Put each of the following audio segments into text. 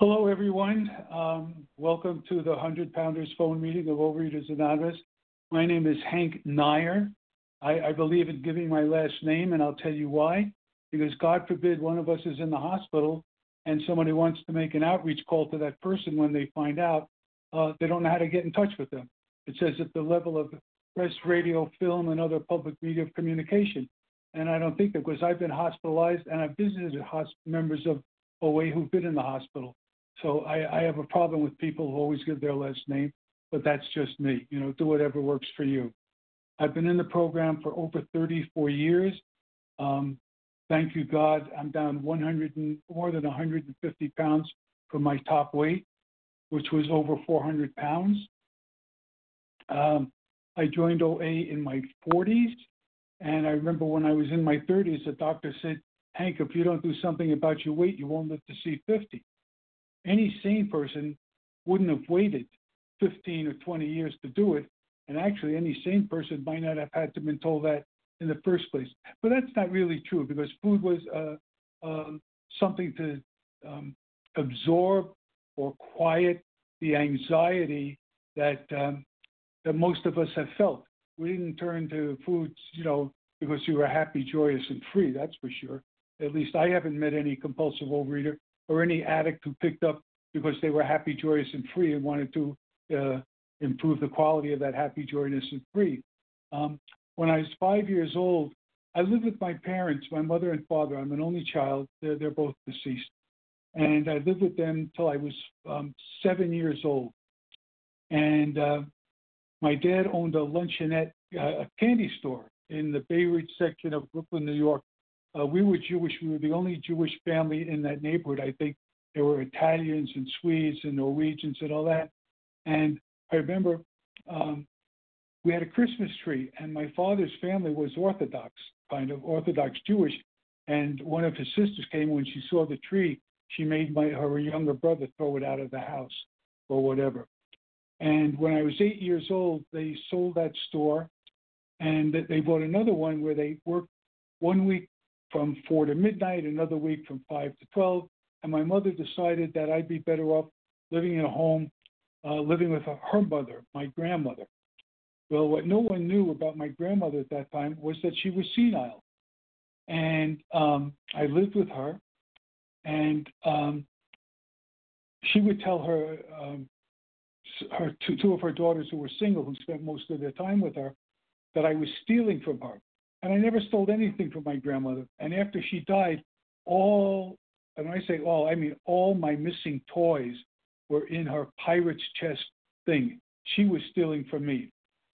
Hello, everyone. Um, welcome to the 100 Pounders phone meeting of Overeaters Anonymous. My name is Hank Nair. I, I, believe in giving my last name, and I'll tell you why. Because God forbid one of us is in the hospital and somebody wants to make an outreach call to that person when they find out, uh, they don't know how to get in touch with them. It says at the level of press, radio, film, and other public media of communication. And I don't think that because I've been hospitalized and I've visited members of OA who've been in the hospital. So I, I have a problem with people who always give their last name, but that's just me. You know, do whatever works for you. I've been in the program for over 34 years. Um, thank you, God. I'm down 100 and, more than 150 pounds from my top weight, which was over 400 pounds. Um, I joined OA in my 40s, and I remember when I was in my 30s, the doctor said, Hank, if you don't do something about your weight, you won't live to see 50. Any sane person wouldn't have waited 15 or 20 years to do it, and actually, any sane person might not have had to been told that in the first place. But that's not really true because food was uh, um, something to um, absorb or quiet the anxiety that um, that most of us have felt. We didn't turn to foods, you know, because we were happy, joyous, and free. That's for sure. At least I haven't met any compulsive overeater or any addict who picked up because they were happy, joyous, and free and wanted to uh, improve the quality of that happy, joyous, and free. Um, when I was five years old, I lived with my parents, my mother and father. I'm an only child. They're, they're both deceased. And I lived with them till I was um, seven years old. And uh, my dad owned a luncheonette, uh, a candy store in the Bay Ridge section of Brooklyn, New York. Uh, we were Jewish. We were the only Jewish family in that neighborhood. I think there were Italians and Swedes and Norwegians and all that. And I remember um, we had a Christmas tree, and my father's family was Orthodox, kind of Orthodox Jewish. And one of his sisters came when she saw the tree. She made my her younger brother throw it out of the house or whatever. And when I was eight years old, they sold that store, and they bought another one where they worked one week from four to midnight, another week from five to twelve. And my mother decided that I'd be better off living in a home, uh, living with her mother, my grandmother. Well, what no one knew about my grandmother at that time was that she was senile. And um, I lived with her, and um, she would tell her, um, her two, two of her daughters who were single, who spent most of their time with her, that I was stealing from her. And I never stole anything from my grandmother. And after she died, all, and when I say all, I mean all my missing toys were in her pirate's chest thing. She was stealing from me.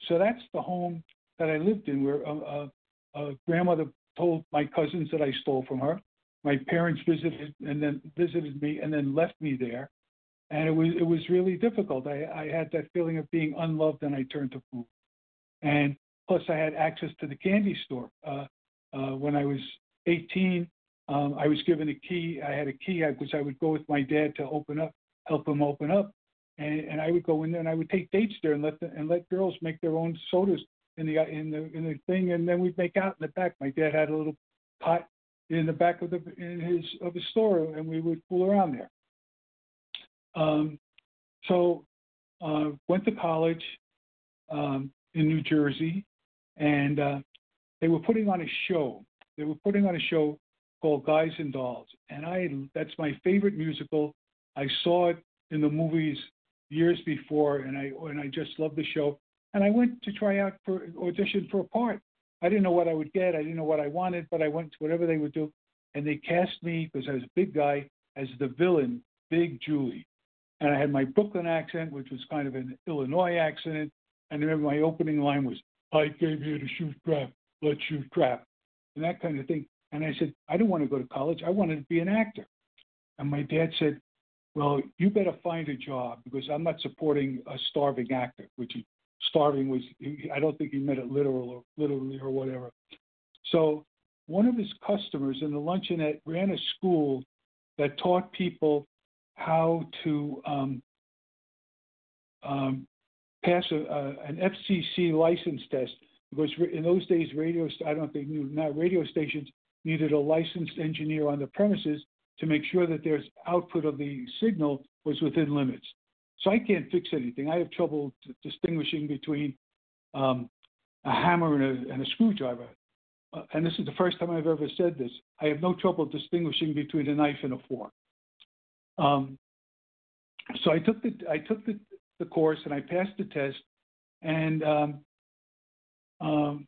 So that's the home that I lived in, where a, a, a grandmother told my cousins that I stole from her. My parents visited and then visited me and then left me there, and it was it was really difficult. I, I had that feeling of being unloved, and I turned to food. And plus, I had access to the candy store. Uh, uh, when I was 18, um, I was given a key. I had a key because I would go with my dad to open up, help him open up, and, and I would go in there and I would take dates there and let the, and let girls make their own sodas in the in the in the thing, and then we'd make out in the back. My dad had a little pot in the back of the in his of the store, and we would fool around there. Um, so uh, went to college um, in New Jersey, and uh, they were putting on a show. They were putting on a show called Guys and Dolls, and I that's my favorite musical. I saw it in the movies years before, and I and I just loved the show. And I went to try out for audition for a part. I didn't know what I would get. I didn't know what I wanted, but I went to whatever they would do, and they cast me because I was a big guy as the villain, Big Julie, and I had my Brooklyn accent, which was kind of an Illinois accent. And I remember my opening line was, "I came here to shoot crap. Let's shoot crap," and that kind of thing. And I said, I didn't want to go to college. I wanted to be an actor. And my dad said, well, you better find a job because I'm not supporting a starving actor, which he, starving was, I don't think he meant it literal or literally or whatever. So one of his customers in the luncheonette ran a school that taught people how to um, um, pass a, a, an FCC license test because in those days, radio I don't think now radio stations needed a licensed engineer on the premises to make sure that there's output of the signal was within limits. So I can't fix anything. I have trouble distinguishing between um, a hammer and a, and a screwdriver. Uh, and this is the first time I've ever said this. I have no trouble distinguishing between a knife and a fork. Um, so I took the I took the, the course and I passed the test, and um, um,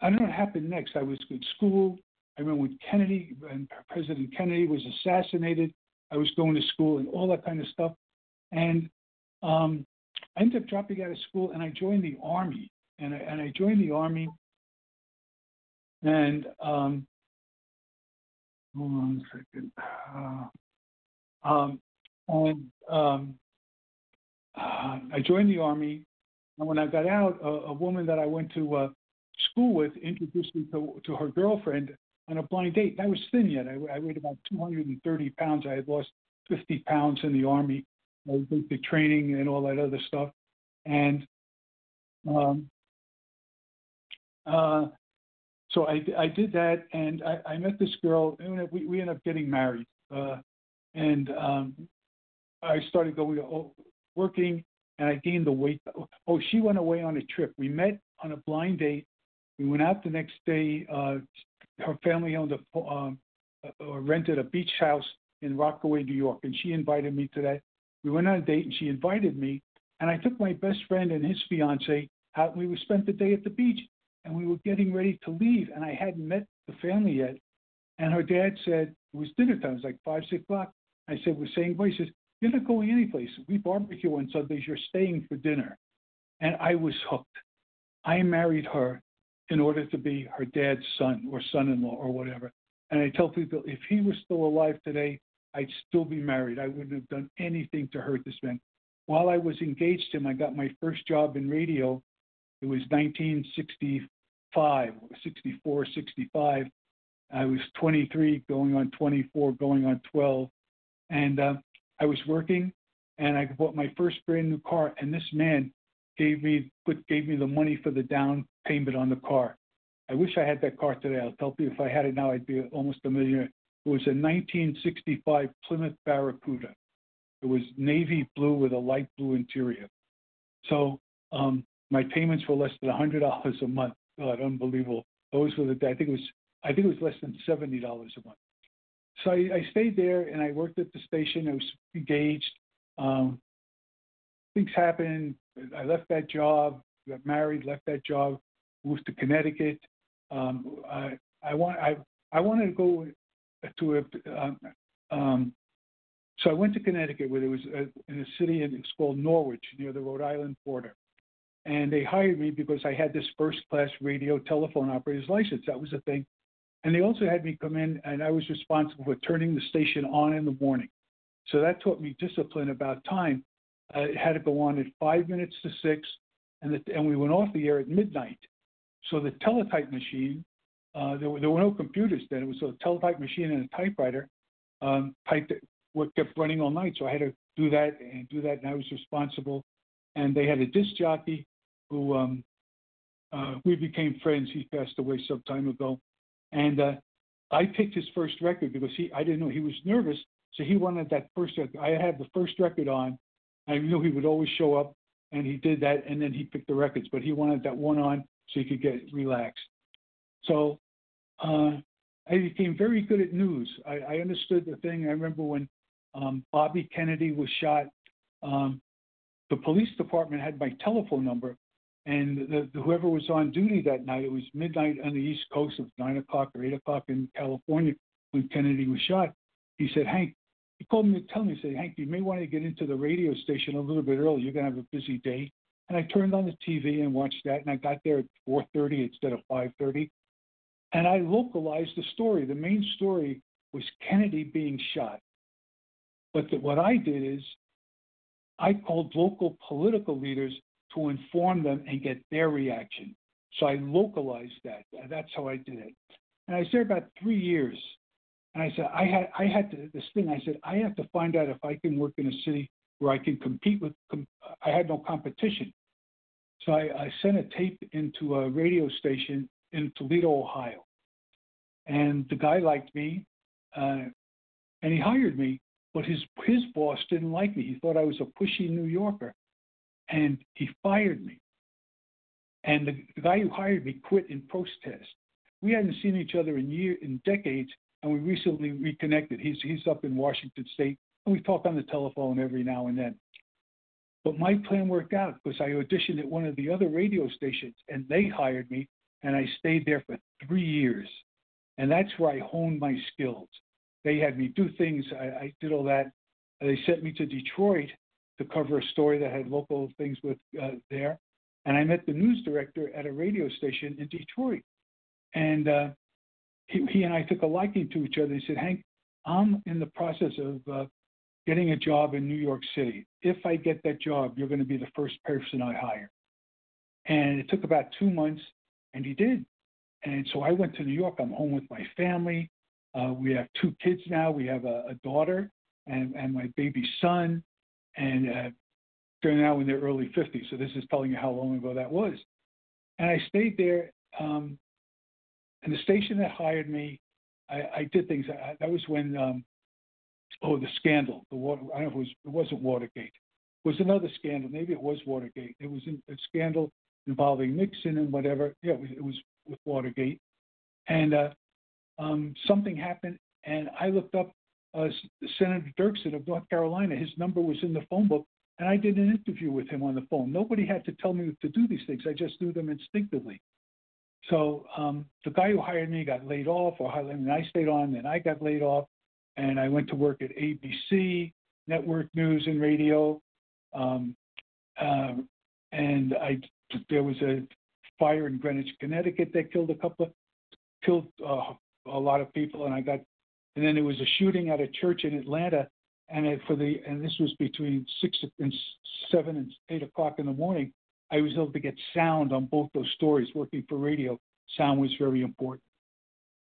I don't know what happened next. I was in school. I remember when Kennedy and President Kennedy was assassinated. I was going to school and all that kind of stuff, and um, I ended up dropping out of school and I joined the army. And I, and I joined the army, and um, hold on a second. Uh, um, and um, I joined the army. And when I got out, a, a woman that I went to uh, school with introduced me to, to her girlfriend on a blind date. I was thin yet. I, I weighed about 230 pounds. I had lost 50 pounds in the army. The training and all that other stuff. And um, uh, so I, I did that, and I, I met this girl. And we, we ended up getting married. Uh, and um, I started going oh, working, and I gained the weight. Oh, she went away on a trip. We met on a blind date. We went out the next day. Uh, her family owned a um, or rented a beach house in Rockaway, New York, and she invited me to that. We went on a date, and she invited me, and I took my best friend and his fiance out. We spent the day at the beach, and we were getting ready to leave, and I hadn't met the family yet. And her dad said it was dinner time. It was like five, six o'clock. I said, we're saying goodbye. He says, you're not going anyplace. We barbecue on Sundays. You're staying for dinner. And I was hooked. I married her in order to be her dad's son or son-in-law or whatever. And I tell people, if he was still alive today, I'd still be married. I wouldn't have done anything to hurt this man. While I was engaged to him, I got my first job in radio. It was 1965, 64, 65. I was 23, going on 24, going on 12. And uh, I was working and I bought my first brand new car. And this man gave me gave me the money for the down payment on the car. I wish I had that car today. I'll tell you if I had it now, I'd be almost a millionaire. It was a 1965 Plymouth Barracuda. It was navy blue with a light blue interior. So um, my payments were less than a hundred dollars a month. God, unbelievable. Those were the I think it was I think it was less than seventy dollars a month. So I, I, stayed there and I worked at the station. I was engaged. Um, things happened. I left that job, got married, left that job, moved to Connecticut. Um, I, I want I I wanted to go to a um, um, so I went to Connecticut where there was a, in a city and it's called Norwich near the Rhode Island border, and they hired me because I had this first class radio telephone operator's license. That was the thing. And they also had me come in, and I was responsible for turning the station on in the morning. So that taught me discipline about time. Uh, it had to go on at five minutes to six, and, the, and we went off the air at midnight. So the teletype machine, uh, there, were, there were no computers then. It was a teletype machine and a typewriter. Um, typed what kept running all night. So I had to do that and do that, and I was responsible. And they had a disc jockey who um, uh, we became friends. He passed away some time ago. And uh, I picked his first record because he I didn't know he was nervous, so he wanted that first record. I had the first record on. I knew he would always show up, and he did that, and then he picked the records. But he wanted that one on so he could get relaxed. So uh, I became very good at news. I, I understood the thing. I remember when um, Bobby Kennedy was shot. Um, the police department had my telephone number, and the, the, whoever was on duty that night, it was midnight on the East Coast, was nine o'clock or eight o'clock in California when Kennedy was shot. He said, Hank, he called me to tell me, he said, Hank, you may want to get into the radio station a little bit early. You're going to have a busy day. And I turned on the TV and watched that, and I got there at 4:30 instead of 5:30, and I localized the story. The main story was Kennedy being shot, but the, what I did is I called local political leaders to inform them and get their reaction. So I localized that. That's how I did it. And I was there about three years. And I said, I had, I had to, this thing, I said, I have to find out if I can work in a city where I can compete with, com- I had no competition. So I, I sent a tape into a radio station in Toledo, Ohio. And the guy liked me. uh, and he hired me. But his his boss didn't like me. He thought I was a pushy New Yorker, and he fired me. And the, the guy who hired me quit in protest. We hadn't seen each other in year in decades, and we recently reconnected. He's he's up in Washington State, and we talk on the telephone every now and then. But my plan worked out because I auditioned at one of the other radio stations, and they hired me, and I stayed there for three years, and that's where I honed my skills. They had me do things. I, I did all that. They sent me to Detroit to cover a story that had local things with uh, there, and I met the news director at a radio station in Detroit, and uh, he, he, and I took a liking to each other. He said, "Hank, I'm in the process of uh, getting a job in New York City. If I get that job, you're going to be the first person I hire." And it took about two months, and he did. And so I went to New York. I'm home with my family. Uh, we have two kids now. We have a, a daughter and, and my baby son, and uh, they're now in their early 50s. So this is telling you how long ago that was. And I stayed there. Um, and the station that hired me, I, I did things. I, that was when, um, oh, the scandal. The water. I don't know if it was. It wasn't Watergate. It was another scandal. Maybe it was Watergate. It was a scandal involving Nixon and whatever. Yeah, it was, it was with Watergate. And uh, um, something happened, and I looked up uh, Senator Dirksen of North Carolina. His number was in the phone book, and I did an interview with him on the phone. Nobody had to tell me to do these things. I just knew them instinctively. So um, the guy who hired me got laid off, or I mean, I stayed on, and I got laid off, and I went to work at ABC, Network News and Radio, um, uh, and I there was a fire in Greenwich, Connecticut that killed a couple of killed uh, a lot of people, and I got, and then there was a shooting at a church in Atlanta, and it, for the, and this was between six and seven and eight o'clock in the morning. I was able to get sound on both those stories. Working for radio, sound was very important.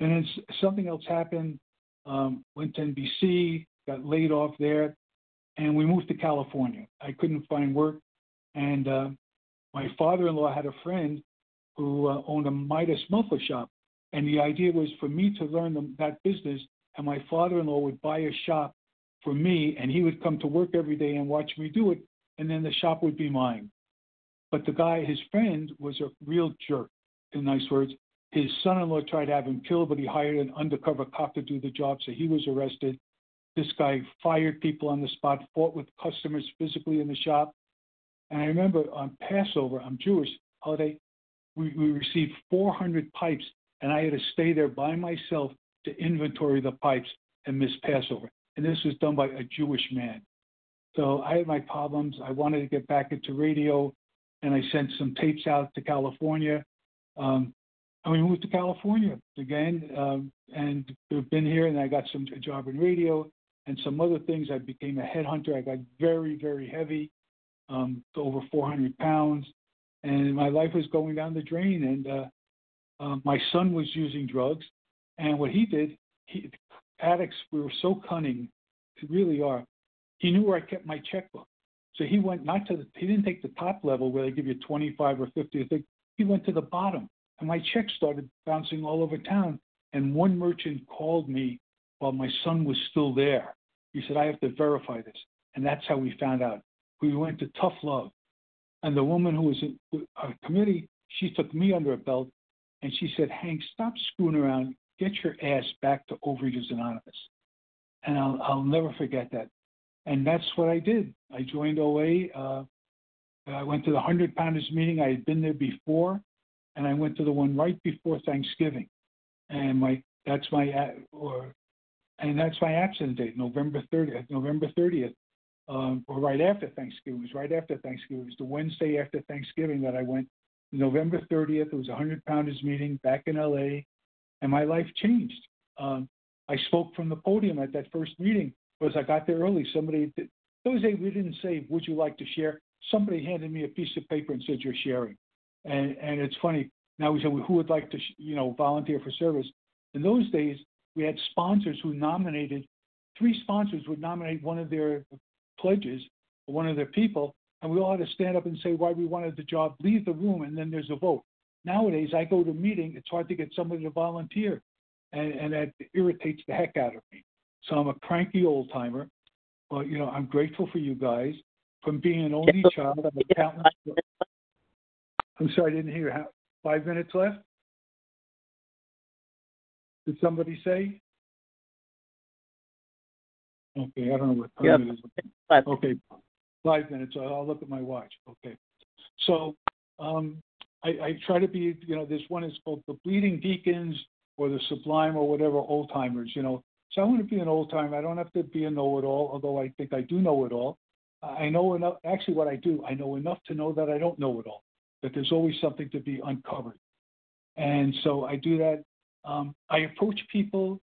And then something else happened. Um, went to NBC, got laid off there, and we moved to California. I couldn't find work, and uh, my father-in-law had a friend who uh, owned a Midas muffler shop, and the idea was for me to learn the, that business, and my father in law would buy a shop for me, and he would come to work every day and watch me do it, and then the shop would be mine. But the guy, his friend, was a real jerk, in nice words. His son in law tried to have him killed, but he hired an undercover cop to do the job, so he was arrested. This guy fired people on the spot, fought with customers physically in the shop. And I remember on Passover, I'm Jewish, holiday, we, we received 400 pipes and I had to stay there by myself to inventory the pipes and miss Passover. And this was done by a Jewish man. So I had my problems. I wanted to get back into radio, and I sent some tapes out to California. Um, and we moved to California again, um, and we've been here. And I got some a job in radio and some other things. I became a headhunter. I got very, very heavy, um, over 400 pounds, and my life was going down the drain. And uh, um, my son was using drugs, and what he did, he, addicts we were so cunning, really are. He knew where I kept my checkbook, so he went not to the. He didn't take the top level where they give you 25 or 50 or thing. He went to the bottom, and my checks started bouncing all over town. And one merchant called me while my son was still there. He said, "I have to verify this," and that's how we found out. We went to tough love, and the woman who was in our committee, she took me under a belt and she said, Hank, stop screwing around. Get your ass back to Overeaters Anonymous. And I'll, I'll never forget that. And that's what I did. I joined OA. Uh, I went to the 100 Pounders meeting. I had been there before, and I went to the one right before Thanksgiving. And my that's my or and that's my accident date, November 30th. November 30th, um, or right after Thanksgiving. It was right after Thanksgiving. It was the Wednesday after Thanksgiving that I went November 30th, it was a 100 pounders meeting back in LA, and my life changed. Um, I spoke from the podium at that first meeting because I got there early. Somebody, those days we didn't say, Would you like to share? Somebody handed me a piece of paper and said, You're sharing. And, and it's funny. Now we said, well, Who would like to, you know, volunteer for service? In those days, we had sponsors who nominated, three sponsors would nominate one of their pledges, one of their people, and we all had to stand up and say why we wanted the job, leave the room, and then there's a vote. Nowadays, I go to a meeting, it's hard to get somebody to volunteer. and, and that irritates the heck out of me. So I'm a cranky old timer, but you know I'm grateful for you guys. From being an only child, I'm a countless. I'm sorry, I didn't hear. How, five minutes left. Did somebody say? Okay, I don't know what time Yep. it is. Okay, five minutes. I'll I'll look at my watch. Okay. So um, I, I try to be, you know, this one is called the Bleeding Deacons or the Sublime or whatever old timers, you know. So I want to be an old timer. I don't have to be a know it all, although I think I do know it all. I know enough. Actually, what I do, I know enough to know that I don't know it all. That there's always something to be uncovered, and so I do that. Um, I approach people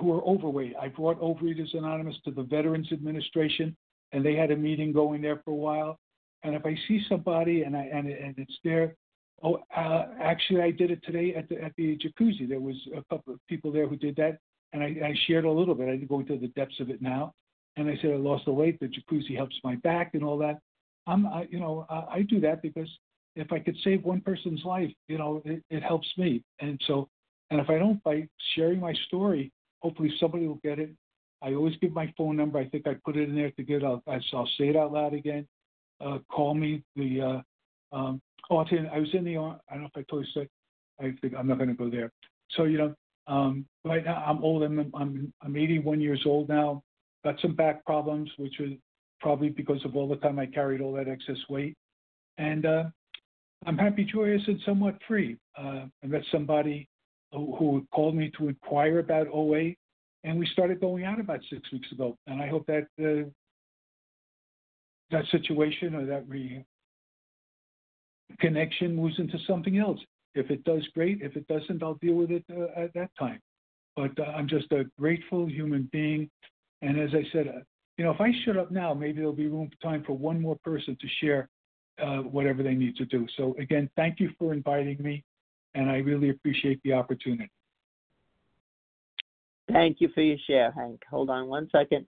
who are overweight. I brought Overeaters Anonymous to the Veterans Administration, and they had a meeting going there for a while. And if I see somebody and I and, and it's there, oh, uh, actually I did it today at the at the jacuzzi. There was a couple of people there who did that, and I, I shared a little bit. I didn't go into the depths of it now. And I said I lost the weight. The jacuzzi helps my back and all that. I'm, I, you know, I, I do that because if I could save one person's life, you know, it, it helps me. And so, and if I don't, by sharing my story, hopefully somebody will get it. I always give my phone number. I think I put it in there to get. I'll, I'll say it out loud again. Uh, call me. The uh, um, oh, I'll tell you, I was in the. I don't know if I told you. I think I'm not going to go there. So you know, um, right now I'm old. I'm I'm I'm 81 years old now. Got some back problems, which was probably because of all the time I carried all that excess weight. And uh, I'm happy, joyous, and somewhat free. Uh, I met somebody who, who called me to inquire about OA, and we started going out about six weeks ago. And I hope that uh, that situation or that re- connection moves into something else. If it does, great. If it doesn't, I'll deal with it uh, at that time. But uh, I'm just a grateful human being. And as I said, uh, you know, if I shut up now, maybe there'll be room time for one more person to share uh, whatever they need to do. So again, thank you for inviting me, and I really appreciate the opportunity. Thank you for your share, Hank. Hold on one second.